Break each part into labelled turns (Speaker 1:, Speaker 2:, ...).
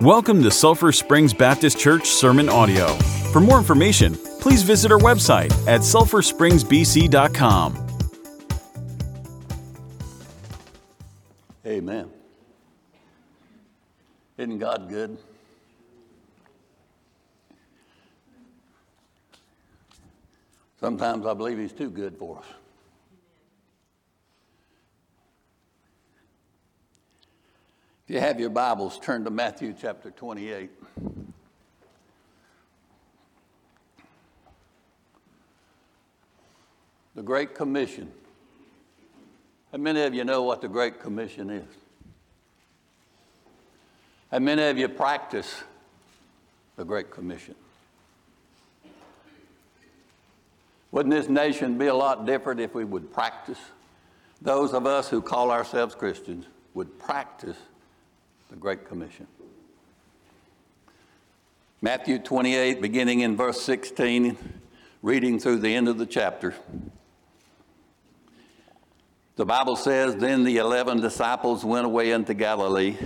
Speaker 1: Welcome to Sulphur Springs Baptist Church Sermon Audio. For more information, please visit our website at sulphurspringsbc.com.
Speaker 2: Amen. Isn't God good? Sometimes I believe He's too good for us. You have your Bibles, turn to Matthew chapter 28. The Great Commission. How many of you know what the Great Commission is? How many of you practice the Great Commission? Wouldn't this nation be a lot different if we would practice? Those of us who call ourselves Christians would practice the Great Commission. Matthew 28, beginning in verse 16, reading through the end of the chapter. The Bible says, Then the eleven disciples went away into Galilee,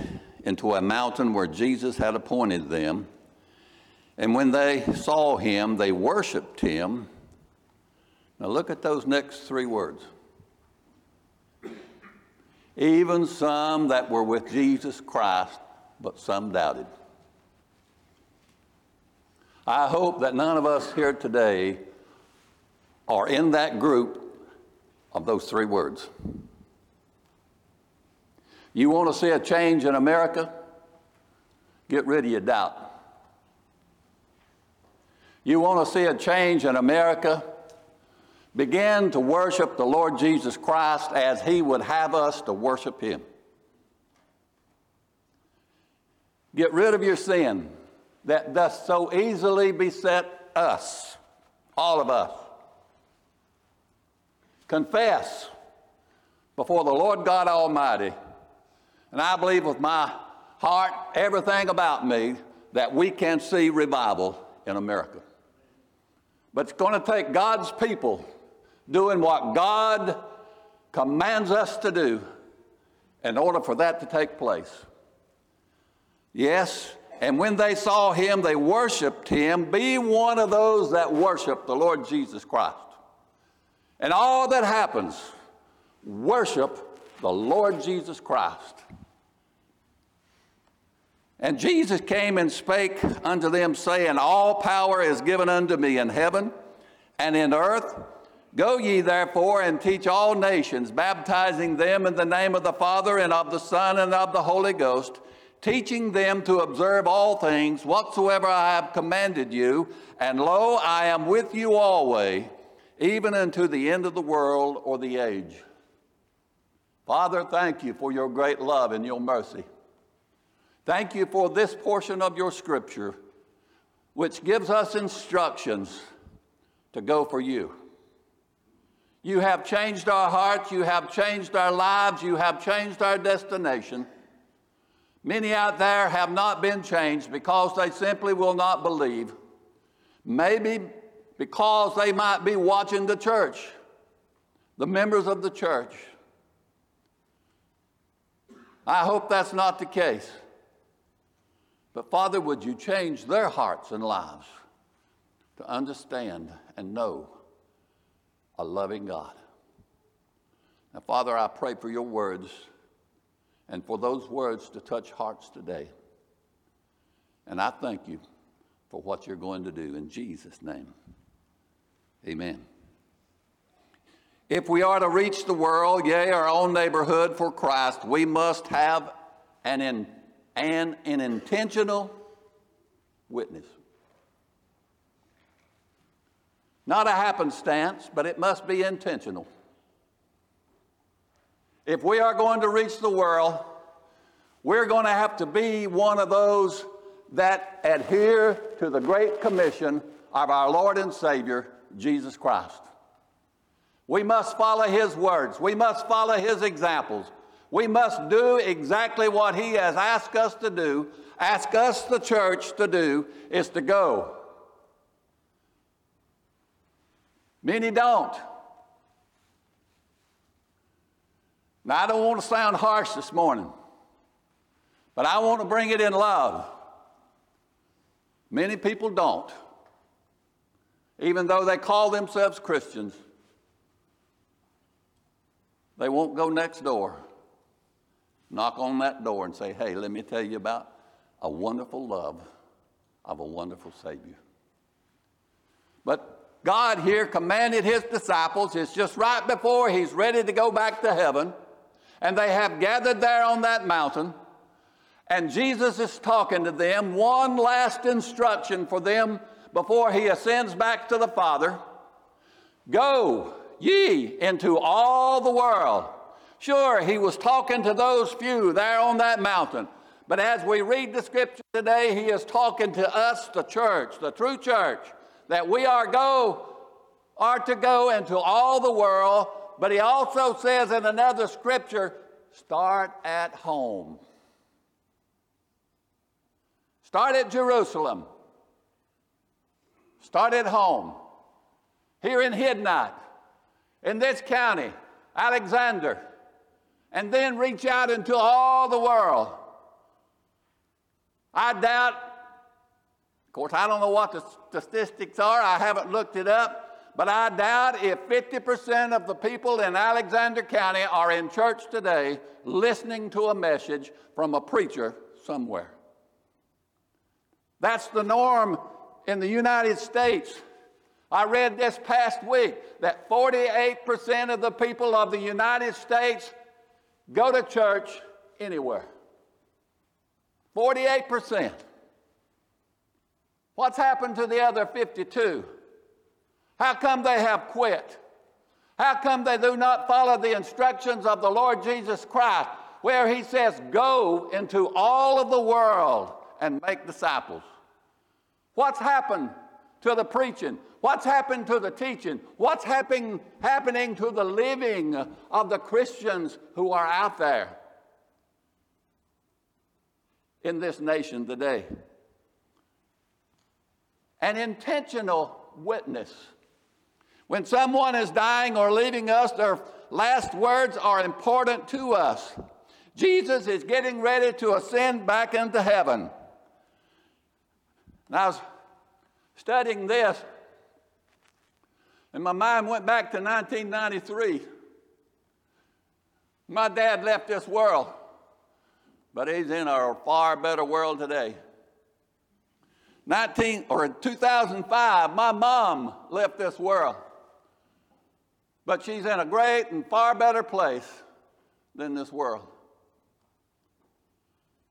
Speaker 2: into a mountain where Jesus had appointed them. And when they saw him, they worshiped him. Now look at those next three words. Even some that were with Jesus Christ, but some doubted. I hope that none of us here today are in that group of those three words. You want to see a change in America? Get rid of your doubt. You want to see a change in America? Begin to worship the Lord Jesus Christ as He would have us to worship Him. Get rid of your sin that does so easily beset us, all of us. Confess before the Lord God Almighty, and I believe with my heart, everything about me, that we can see revival in America. But it's going to take God's people doing what God commands us to do in order for that to take place. Yes, and when they saw him, they worshiped him. Be one of those that worship the Lord Jesus Christ. And all that happens, worship the Lord Jesus Christ. And Jesus came and spake unto them, saying, All power is given unto me in heaven and in earth. Go ye therefore and teach all nations, baptizing them in the name of the Father and of the Son and of the Holy Ghost, teaching them to observe all things whatsoever I have commanded you. And lo, I am with you always, even unto the end of the world or the age. Father, thank you for your great love and your mercy. Thank you for this portion of your scripture, which gives us instructions to go for you. You have changed our hearts. You have changed our lives. You have changed our destination. Many out there have not been changed because they simply will not believe. Maybe because they might be watching the church, the members of the church. I hope that's not the case. But Father, would you change their hearts and lives to understand and know a loving God. Now, Father, I pray for your words and for those words to touch hearts today. And I thank you for what you're going to do in Jesus' name. Amen. If we are to reach the world, yea, our own neighborhood for Christ, we must have an, in, an, an intentional witness. Not a happenstance, but it must be intentional. If we are going to reach the world, we're going to have to be one of those that adhere to the great commission of our Lord and Savior, Jesus Christ. We must follow His words. We must follow His examples. We must do exactly what He has asked us to do, ask us, the church, to do, is to go Many don't. Now, I don't want to sound harsh this morning, but I want to bring it in love. Many people don't, even though they call themselves Christians. They won't go next door, knock on that door, and say, Hey, let me tell you about a wonderful love of a wonderful Savior. But God here commanded his disciples, it's just right before he's ready to go back to heaven, and they have gathered there on that mountain, and Jesus is talking to them, one last instruction for them before he ascends back to the Father Go ye into all the world. Sure, he was talking to those few there on that mountain. But as we read the scripture today, he is talking to us, the church, the true church, that we are go are to go into all the world. But he also says in another scripture, start at home. Start at Jerusalem. Start at home. Here in Hiddenite, in this county, Alexander, and then reach out into all the world. I doubt, course, I don't know what the statistics are, I haven't looked it up, but I doubt if 50% of the people in Alexander County are in church today listening to a message from a preacher somewhere. That's the norm in the United States. I read this past week that 48% of the people of the United States go to church anywhere. 48%. What's happened to the other 52? How come they have quit? How come they do not follow the instructions of the Lord Jesus Christ, where He says, Go into all of the world and make disciples? What's happened to the preaching? What's happened to the teaching? What's happening, happening to the living of the Christians who are out there in this nation today? An intentional witness. When someone is dying or leaving us, their last words are important to us. Jesus is getting ready to ascend back into heaven. And I was studying this, and my mind went back to 1993. My dad left this world, but he's in a far better world today. 19 or 2005, my mom left this world, but she's in a great and far better place than this world.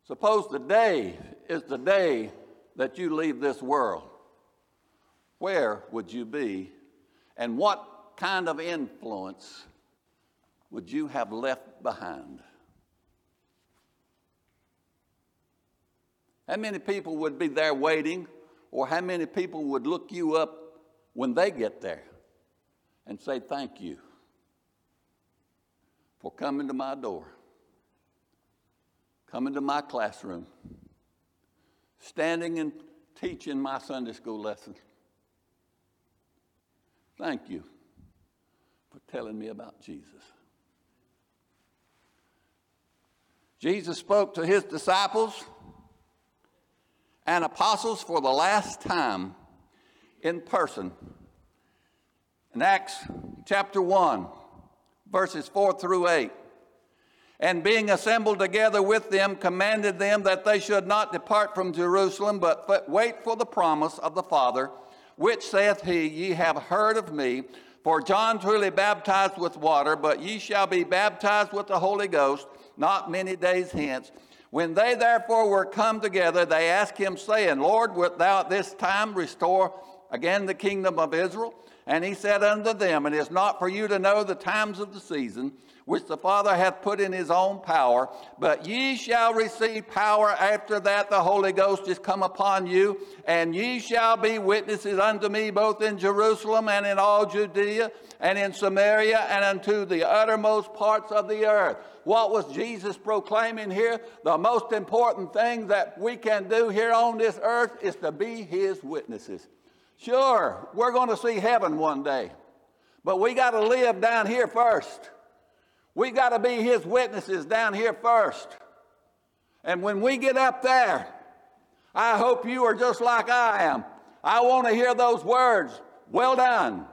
Speaker 2: Suppose the day is the day that you leave this world, where would you be? And what kind of influence would you have left behind? How many people would be there waiting, or how many people would look you up when they get there and say, Thank you for coming to my door, coming to my classroom? standing and teaching my Sunday school lesson. Thank you for telling me about Jesus. Jesus spoke to his disciples and apostles for the last time in person. In Acts chapter 1, verses 4 through 8 and being assembled together with them, commanded them that they should not depart from Jerusalem, but wait for the promise of the Father, which saith he, Ye have heard of me. For John truly baptized with water, but ye shall be baptized with the Holy Ghost not many days hence. When they therefore were come together, they asked him, saying, Lord, wilt thou at this time restore again the kingdom of Israel? And he said unto them, It is not for you to know the times of the season which the Father hath put in his own power. But ye shall receive power after that the Holy Ghost is come upon you, and ye shall be witnesses unto me both in Jerusalem and in all Judea and in Samaria and unto the uttermost parts of the earth. What was Jesus proclaiming here? The most important thing that we can do here on this earth is to be his witnesses. Sure, we're going to see heaven one day, but we got to live down here first. We got to be his witnesses down here first. And when we get up there, I hope you are just like I am. I want to hear those words, well done.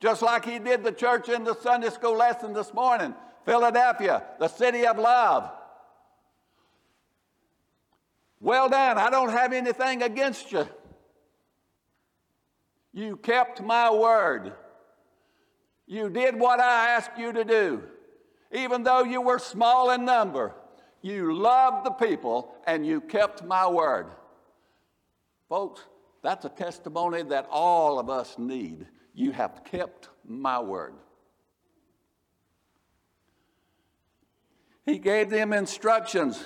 Speaker 2: Just like he did the church in the Sunday school lesson this morning, Philadelphia, the city of love. Well done. I don't have anything against you. You kept my word. You did what I asked you to do. Even though you were small in number, you loved the people and you kept my word. Folks, that's a testimony that all of us need. You have kept my word. He gave them instructions,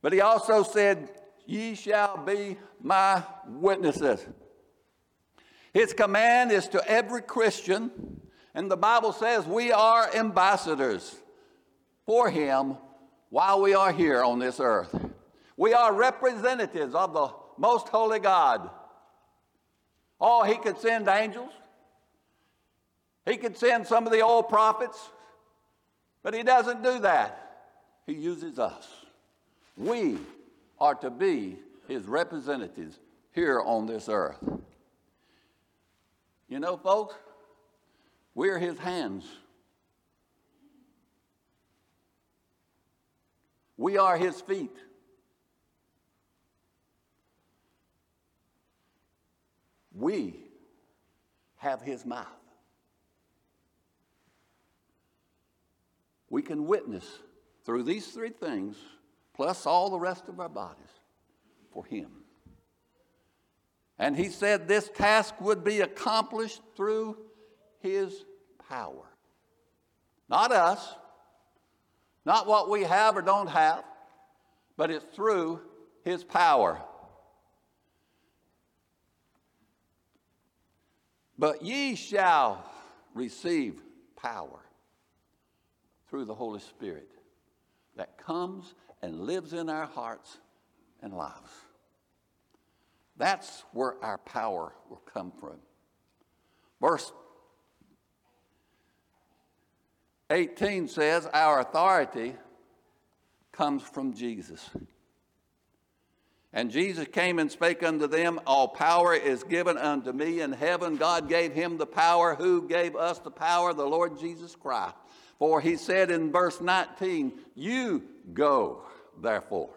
Speaker 2: but he also said, Ye shall be my witnesses. His command is to every Christian, and the Bible says we are ambassadors for him while we are here on this earth. We are representatives of the most holy God. Oh, he could send angels. He could send some of the old prophets, but he doesn't do that. He uses us. We are to be his representatives here on this earth. You know, folks, we're his hands. We are his feet. We have his mouth. We can witness through these three things, plus all the rest of our bodies, for him. And he said this task would be accomplished through his power. Not us, not what we have or don't have, but it's through his power. But ye shall receive power through the Holy Spirit that comes and lives in our hearts and lives. That's where our power will come from. Verse 18 says, Our authority comes from Jesus. And Jesus came and spake unto them, All power is given unto me in heaven. God gave him the power. Who gave us the power? The Lord Jesus Christ. For he said in verse 19, You go, therefore,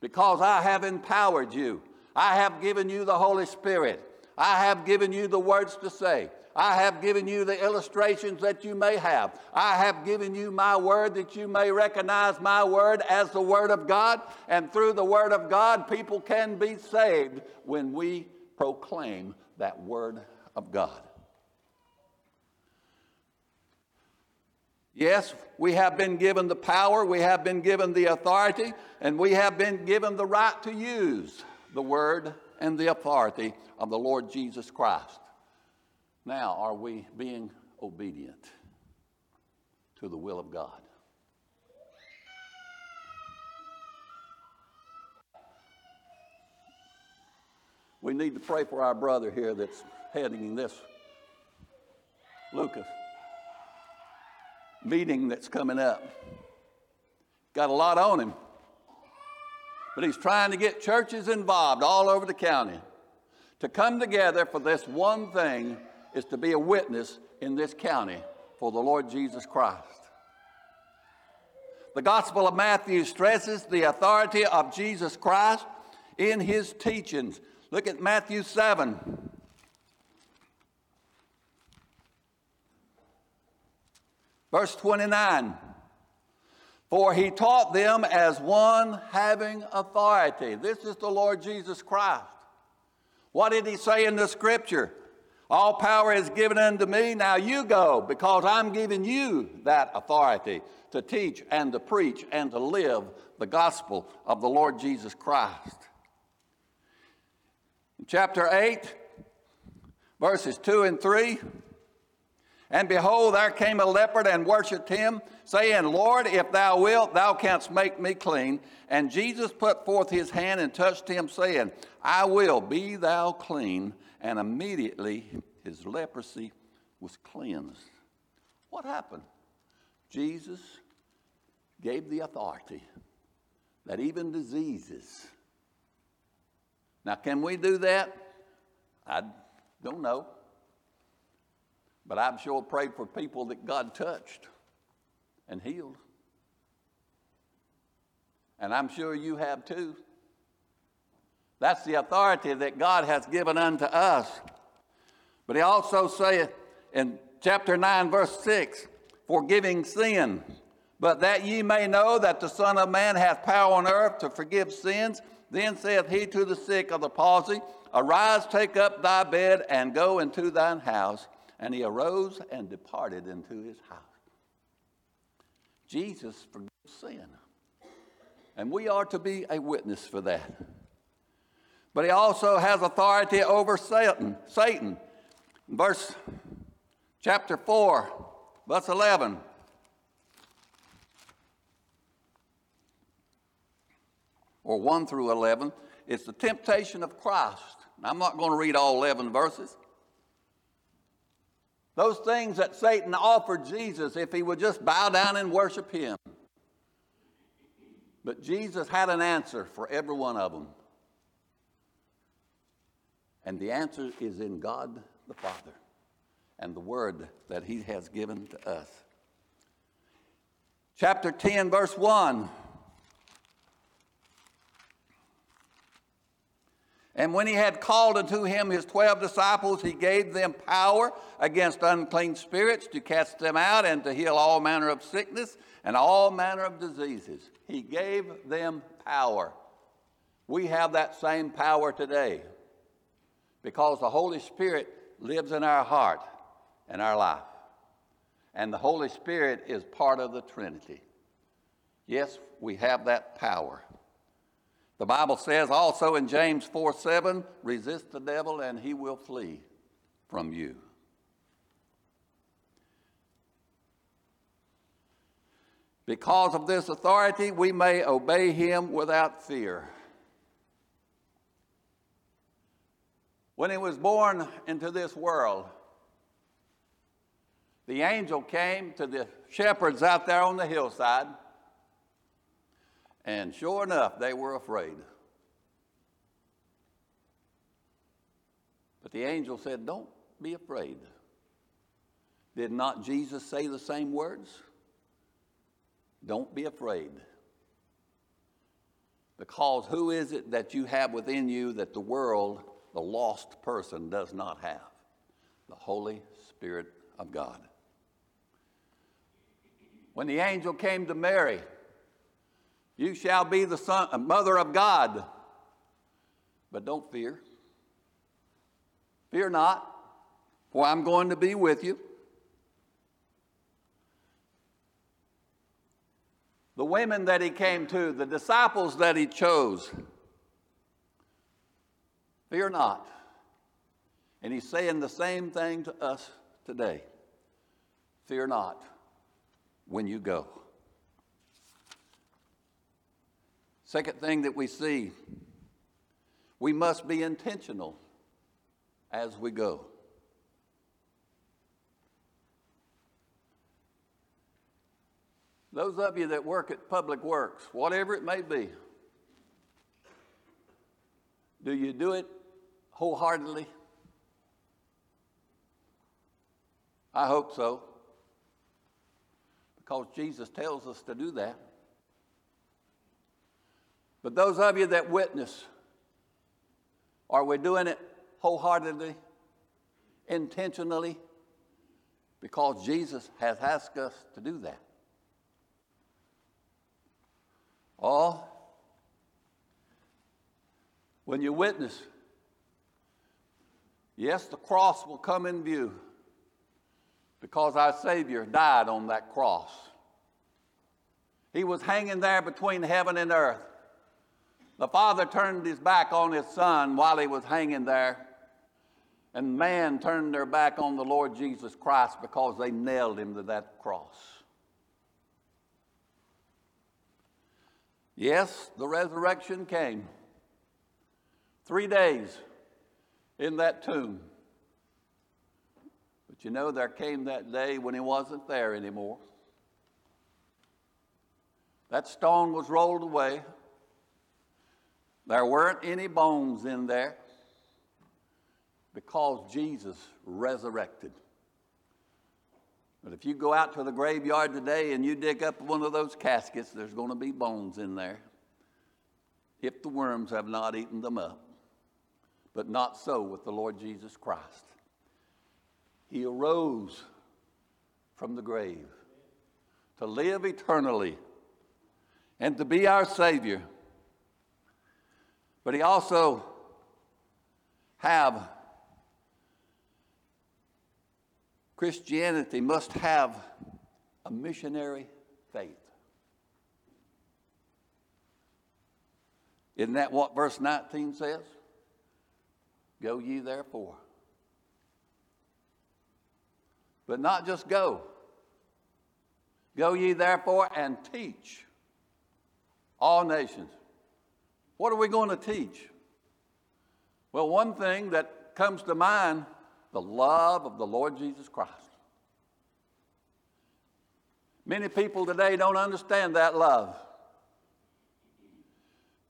Speaker 2: because I have empowered you. I have given you the Holy Spirit. I have given you the words to say. I have given you the illustrations that you may have. I have given you my word that you may recognize my word as the word of God. And through the word of God, people can be saved when we proclaim that word of God. Yes, we have been given the power, we have been given the authority, and we have been given the right to use the word and the authority of the Lord Jesus Christ. Now, are we being obedient to the will of God? We need to pray for our brother here that's heading in this, Lucas, meeting that's coming up. Got a lot on him. But he's trying to get churches involved all over the county to come together for this one thing is to be a witness in this county for the Lord Jesus Christ. The Gospel of Matthew stresses the authority of Jesus Christ in his teachings. Look at Matthew 7. Verse 29. For he taught them as one having authority. This is the Lord Jesus Christ. What did he say in the scripture? All power is given unto me. Now you go, because I'm giving you that authority to teach and to preach and to live the gospel of the Lord Jesus Christ. In chapter 8, verses 2 and 3. And behold, there came a leopard and worshipped him, saying, Lord, if thou wilt, thou canst make me clean. And Jesus put forth his hand and touched him, saying, I will, be thou clean. And immediately his leprosy was cleansed. What happened? Jesus gave the authority that even diseases. Now, can we do that? I don't know. But I'm sure prayed for people that God touched and healed. And I'm sure you have too. That's the authority that God has given unto us. But he also saith in chapter 9, verse 6, forgiving sin, but that ye may know that the Son of Man hath power on earth to forgive sins. Then saith he to the sick of the palsy, Arise, take up thy bed, and go into thine house. And he arose and departed into his house. Jesus forgives sin. And we are to be a witness for that. But he also has authority over Satan. Satan. Verse chapter 4, verse 11. Or 1 through 11. It's the temptation of Christ. I'm not going to read all 11 verses. Those things that Satan offered Jesus if he would just bow down and worship him. But Jesus had an answer for every one of them. And the answer is in God the Father and the word that he has given to us. Chapter 10, verse 1. And when he had called unto him his twelve disciples, he gave them power against unclean spirits to cast them out and to heal all manner of sickness and all manner of diseases. He gave them power. We have that same power today because the Holy Spirit lives in our heart and our life. And the Holy Spirit is part of the Trinity. Yes, we have that power. The Bible says also in James 4 7, resist the devil and he will flee from you. Because of this authority, we may obey him without fear. When he was born into this world, the angel came to the shepherds out there on the hillside and sure enough, they were afraid. But the angel said, Don't be afraid. Did not Jesus say the same words? Don't be afraid. Because who is it that you have within you that the world, the lost person, does not have? The Holy Spirit of God. When the angel came to Mary, you shall be the son, mother of God. But don't fear. Fear not, for I'm going to be with you. The women that he came to, the disciples that he chose, fear not. And he's saying the same thing to us today. Fear not when you go. Second thing that we see, we must be intentional as we go. Those of you that work at Public Works, whatever it may be, do you do it wholeheartedly? I hope so. Because Jesus tells us to do that. But those of you that witness, are we doing it wholeheartedly, intentionally? Because Jesus has asked us to do that. Or, when you witness, yes, the cross will come in view because our Savior died on that cross. He was hanging there between heaven and earth. The father turned his back on his son while he was hanging there, and man turned their back on the Lord Jesus Christ because they nailed him to that cross. Yes, the resurrection came. Three days in that tomb. But you know, there came that day when he wasn't there anymore. That stone was rolled away. There weren't any bones in there because Jesus resurrected. But if you go out to the graveyard today and you dig up one of those caskets, there's going to be bones in there if the worms have not eaten them up. But not so with the Lord Jesus Christ. He arose from the grave to live eternally and to be our Savior. But He also have Christianity must have a missionary faith. Isn't that what verse 19 says? Go ye therefore. But not just go. Go ye therefore and teach all nations. What are we going to teach? Well, one thing that comes to mind the love of the Lord Jesus Christ. Many people today don't understand that love.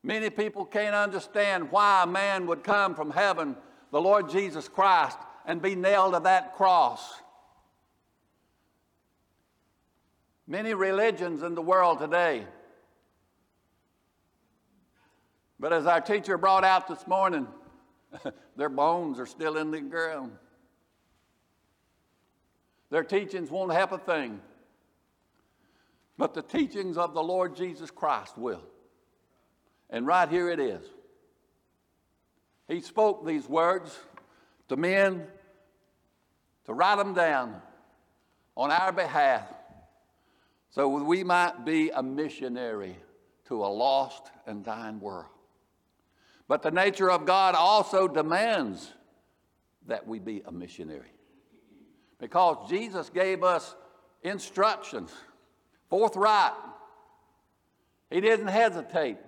Speaker 2: Many people can't understand why a man would come from heaven, the Lord Jesus Christ, and be nailed to that cross. Many religions in the world today. But as our teacher brought out this morning, their bones are still in the ground. Their teachings won't help a thing. But the teachings of the Lord Jesus Christ will. And right here it is. He spoke these words to men to write them down on our behalf so we might be a missionary to a lost and dying world. But the nature of God also demands that we be a missionary because Jesus gave us instructions, forthright. He didn't hesitate.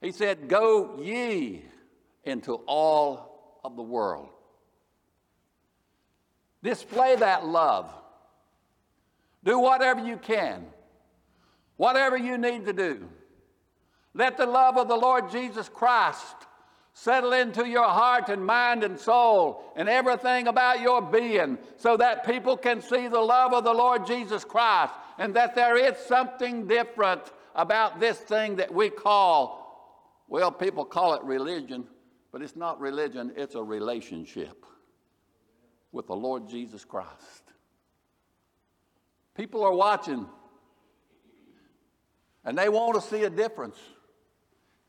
Speaker 2: He said, Go ye into all of the world. Display that love. Do whatever you can, whatever you need to do. Let the love of the Lord Jesus Christ settle into your heart and mind and soul and everything about your being so that people can see the love of the Lord Jesus Christ and that there is something different about this thing that we call, well, people call it religion, but it's not religion, it's a relationship with the Lord Jesus Christ. People are watching and they want to see a difference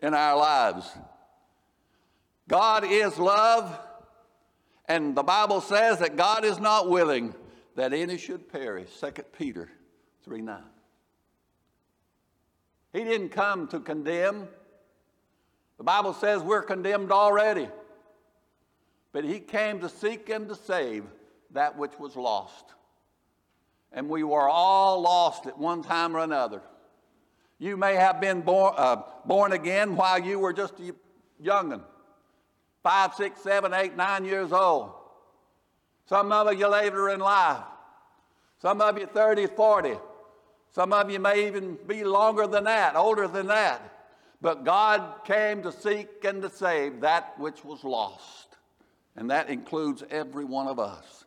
Speaker 2: in our lives. God is love, and the Bible says that God is not willing that any should perish. 2 Peter 3 9. He didn't come to condemn. The Bible says we're condemned already. But He came to seek and to save that which was lost. And we were all lost at one time or another. You may have been born, uh, born again while you were just a young'un five, six, seven, eight, nine years old. Some of you later in life. Some of you 30, 40. Some of you may even be longer than that, older than that. But God came to seek and to save that which was lost. And that includes every one of us.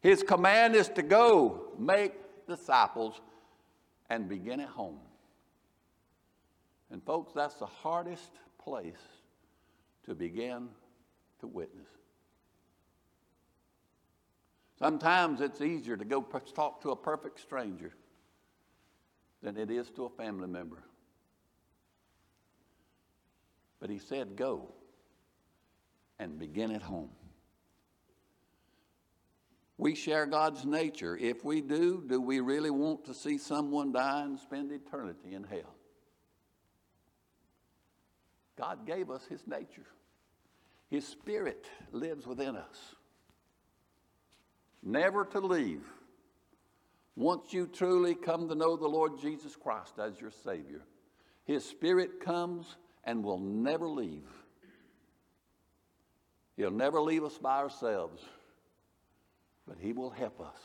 Speaker 2: His command is to go make disciples and begin at home. And, folks, that's the hardest place to begin to witness. Sometimes it's easier to go talk to a perfect stranger than it is to a family member. But he said, Go and begin at home. We share God's nature. If we do, do we really want to see someone die and spend eternity in hell? God gave us his nature. His spirit lives within us. Never to leave. Once you truly come to know the Lord Jesus Christ as your Savior, His Spirit comes and will never leave. He'll never leave us by ourselves, but He will help us.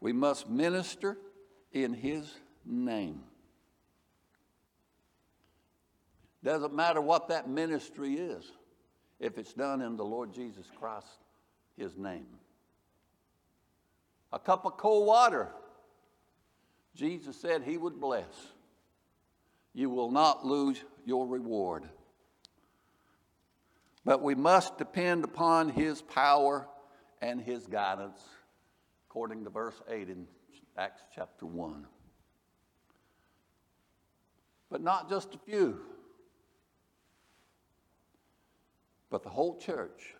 Speaker 2: We must minister in His name. Doesn't matter what that ministry is, if it's done in the Lord Jesus Christ, His name. A cup of cold water, Jesus said He would bless. You will not lose your reward. But we must depend upon His power and His guidance, according to verse 8 in Acts chapter 1. But not just a few, but the whole church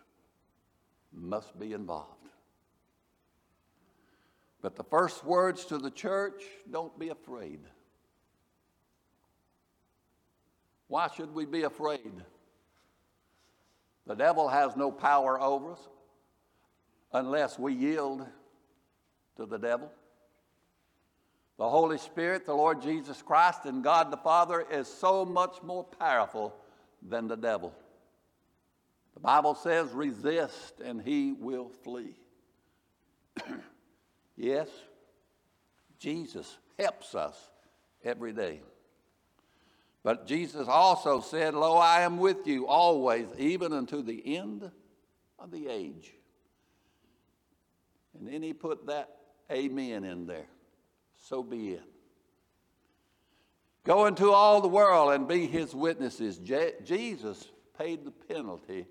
Speaker 2: must be involved. But the first words to the church don't be afraid. Why should we be afraid? The devil has no power over us unless we yield to the devil. The Holy Spirit, the Lord Jesus Christ, and God the Father is so much more powerful than the devil. The Bible says, resist and he will flee. yes, Jesus helps us every day. But Jesus also said, Lo, I am with you always, even unto the end of the age. And then he put that amen in there. So be it. Go into all the world and be his witnesses. Je- Jesus paid the penalty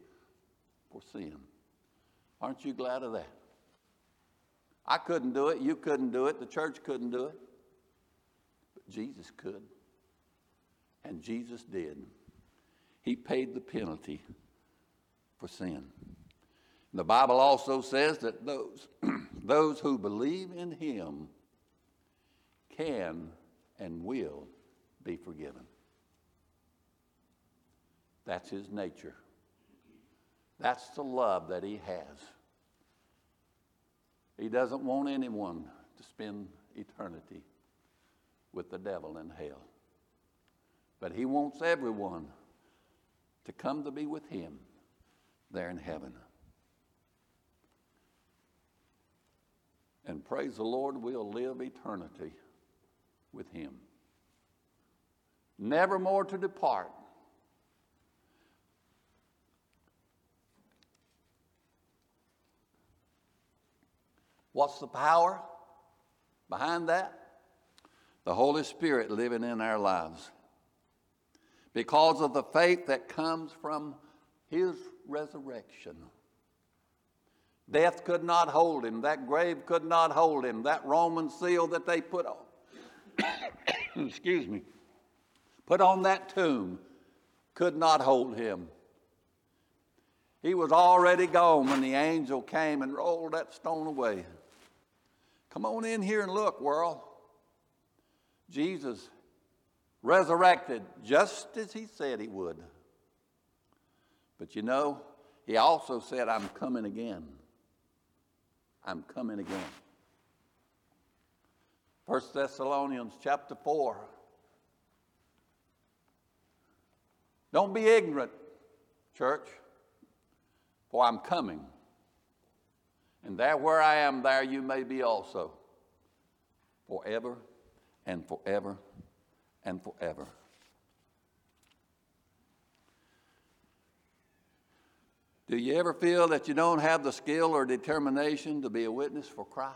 Speaker 2: for sin. Aren't you glad of that? I couldn't do it. You couldn't do it. The church couldn't do it. But Jesus could. And Jesus did. He paid the penalty for sin. The Bible also says that those, those who believe in him can and will be forgiven. That's his nature. That's the love that he has. He doesn't want anyone to spend eternity with the devil in hell. But he wants everyone to come to be with him there in heaven. And praise the Lord, we'll live eternity with him. Never more to depart. What's the power behind that? The Holy Spirit living in our lives. Because of the faith that comes from His resurrection. Death could not hold him. That grave could not hold him. That Roman seal that they put on, excuse me, put on that tomb could not hold him. He was already gone when the angel came and rolled that stone away. Come on in here and look, world. Jesus resurrected just as he said he would. But you know, he also said, I'm coming again. I'm coming again. 1 Thessalonians chapter 4. Don't be ignorant, church, for I'm coming. And there where I am, there you may be also, forever and forever and forever. Do you ever feel that you don't have the skill or determination to be a witness for Christ?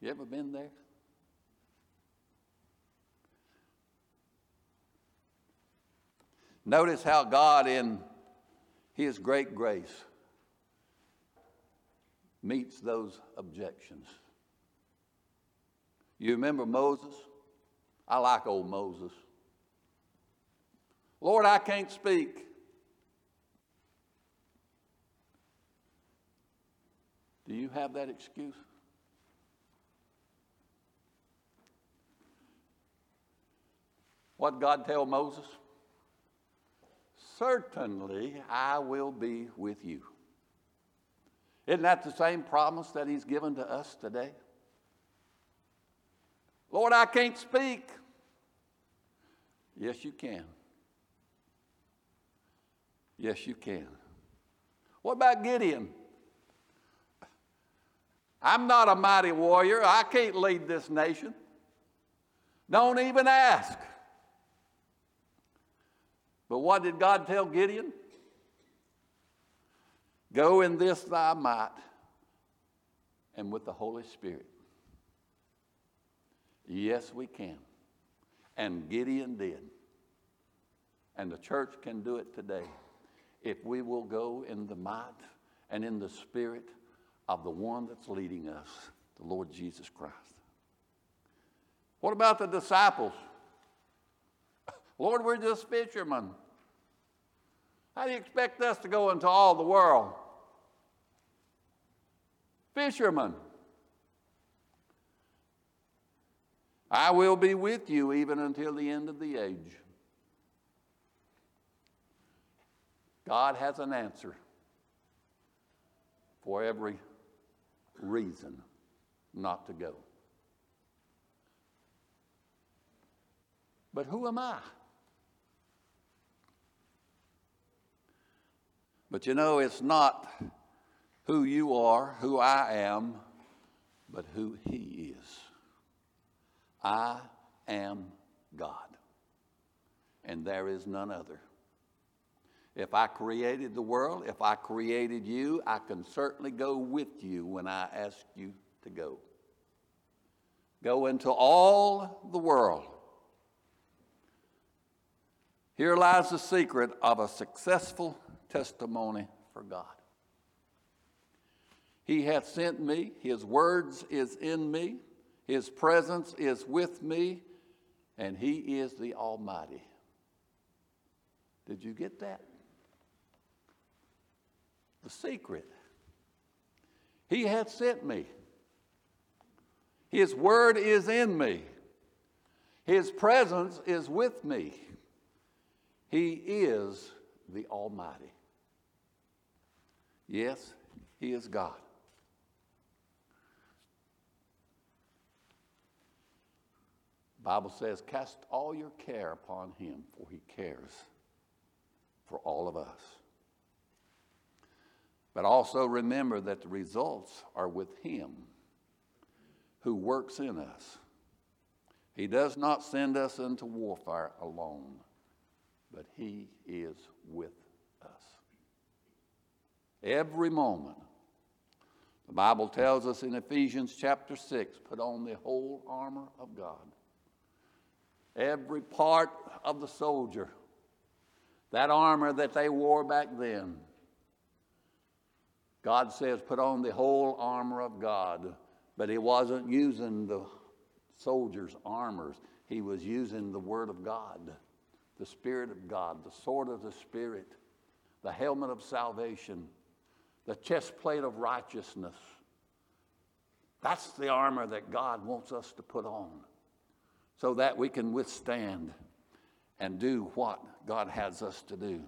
Speaker 2: You ever been there? Notice how God, in His great grace, meets those objections. You remember Moses? I like old Moses. Lord, I can't speak. Do you have that excuse? What God tell Moses? Certainly I will be with you. Isn't that the same promise that he's given to us today? Lord, I can't speak. Yes, you can. Yes, you can. What about Gideon? I'm not a mighty warrior. I can't lead this nation. Don't even ask. But what did God tell Gideon? Go in this thy might and with the Holy Spirit. Yes, we can. And Gideon did. And the church can do it today if we will go in the might and in the spirit of the one that's leading us, the Lord Jesus Christ. What about the disciples? Lord, we're just fishermen. How do you expect us to go into all the world? Fishermen. I will be with you even until the end of the age. God has an answer for every reason not to go. But who am I? But you know, it's not who you are, who I am, but who He is. I am God, and there is none other. If I created the world, if I created you, I can certainly go with you when I ask you to go. Go into all the world. Here lies the secret of a successful testimony for God. He hath sent me, His words is in me, His presence is with me, and He is the Almighty. Did you get that? The secret. He hath sent me. His word is in me. His presence is with me. He is the Almighty. Yes, He is God. Bible says, cast all your care upon him, for he cares for all of us. But also remember that the results are with Him who works in us. He does not send us into warfare alone, but He is with us. Every moment. The Bible tells us in Ephesians chapter 6 put on the whole armor of God. Every part of the soldier, that armor that they wore back then, God says, put on the whole armor of God. But he wasn't using the soldiers' armors, he was using the Word of God, the Spirit of God, the sword of the Spirit, the helmet of salvation, the chest plate of righteousness. That's the armor that God wants us to put on so that we can withstand and do what God has us to do.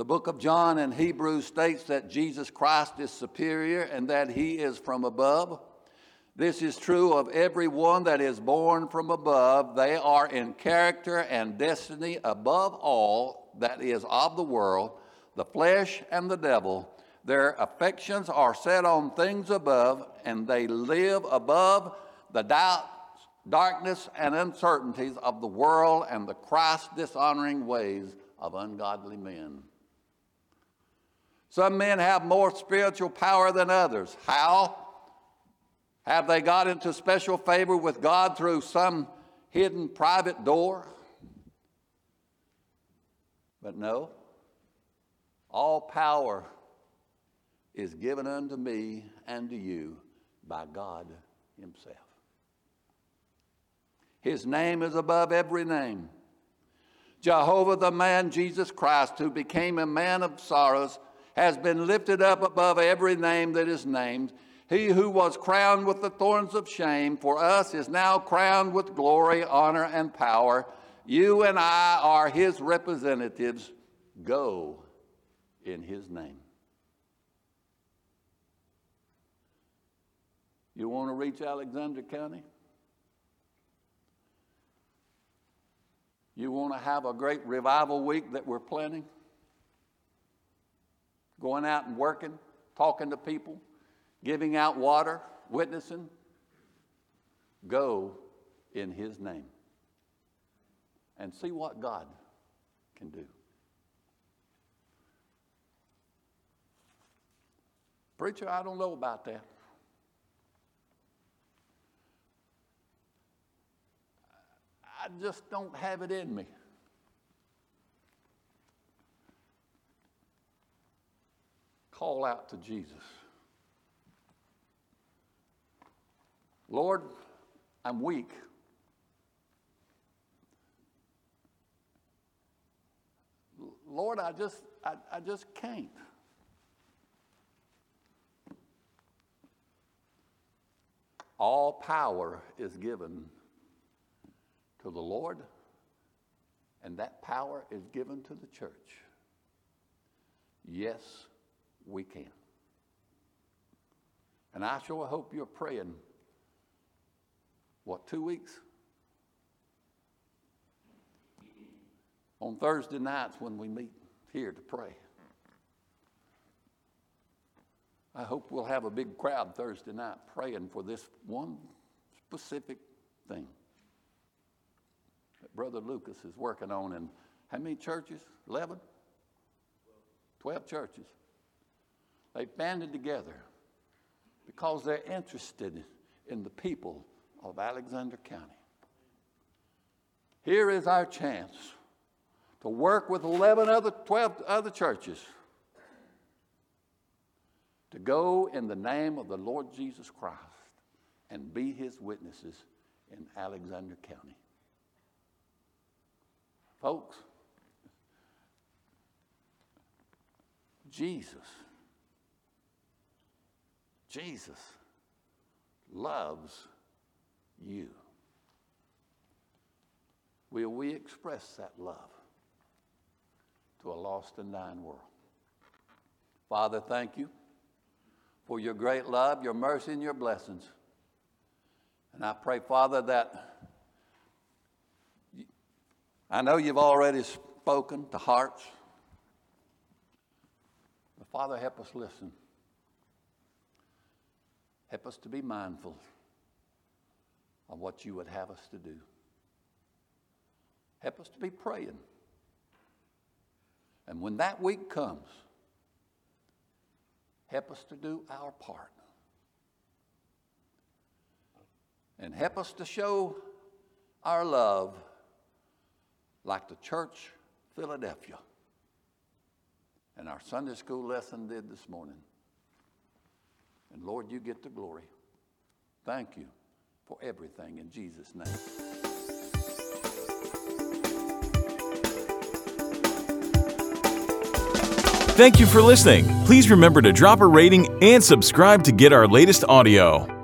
Speaker 2: The book of John and Hebrews states that Jesus Christ is superior and that he is from above. This is true of every one that is born from above. They are in character and destiny above all that is of the world, the flesh and the devil. Their affections are set on things above, and they live above the doubts, darkness, and uncertainties of the world and the Christ dishonoring ways of ungodly men. Some men have more spiritual power than others. How? Have they got into special favor with God through some hidden private door? But no. All power is given unto me and to you by God Himself. His name is above every name. Jehovah, the man Jesus Christ, who became a man of sorrows has been lifted up above every name that is named. He who was crowned with the thorns of shame for us is now crowned with glory, honor, and power. You and I are his representatives. Go in his name. You want to reach Alexander County? You want to have a great revival week that we're planning? Going out and working, talking to people, giving out water, witnessing. Go in His name. and see what God can do. Preacher, I don't know about that. I just don't have it in me. Call out to Jesus. Lord, I'm weak. Lord, I just, I, I just can't. All power is given to the Lord, and that power is given to the church. Yes, we can. And I sure hope you're praying, what, two weeks? On Thursday nights when we meet here to pray. I hope we'll have a big crowd Thursday night praying for this one specific thing that Brother Lucas is working on in how many churches? 11? 12 churches. They've banded together because they're interested in the people of Alexander County. Here is our chance to work with 11 other, 12 other churches to go in the name of the Lord Jesus Christ and be his witnesses in Alexander County. Folks, Jesus, Jesus loves you. Will we express that love to a lost and dying world? Father, thank you for your great love, your mercy, and your blessings. And I pray, Father, that I know you've already spoken to hearts. But Father, help us listen. Help us to be mindful of what you would have us to do. Help us to be praying. And when that week comes, Help us to do our part. And help us to show our love like the church Philadelphia and our Sunday school lesson did this morning. And Lord, you get the glory. Thank you for everything in Jesus' name.
Speaker 1: Thank you for listening. Please remember to drop a rating and subscribe to get our latest audio.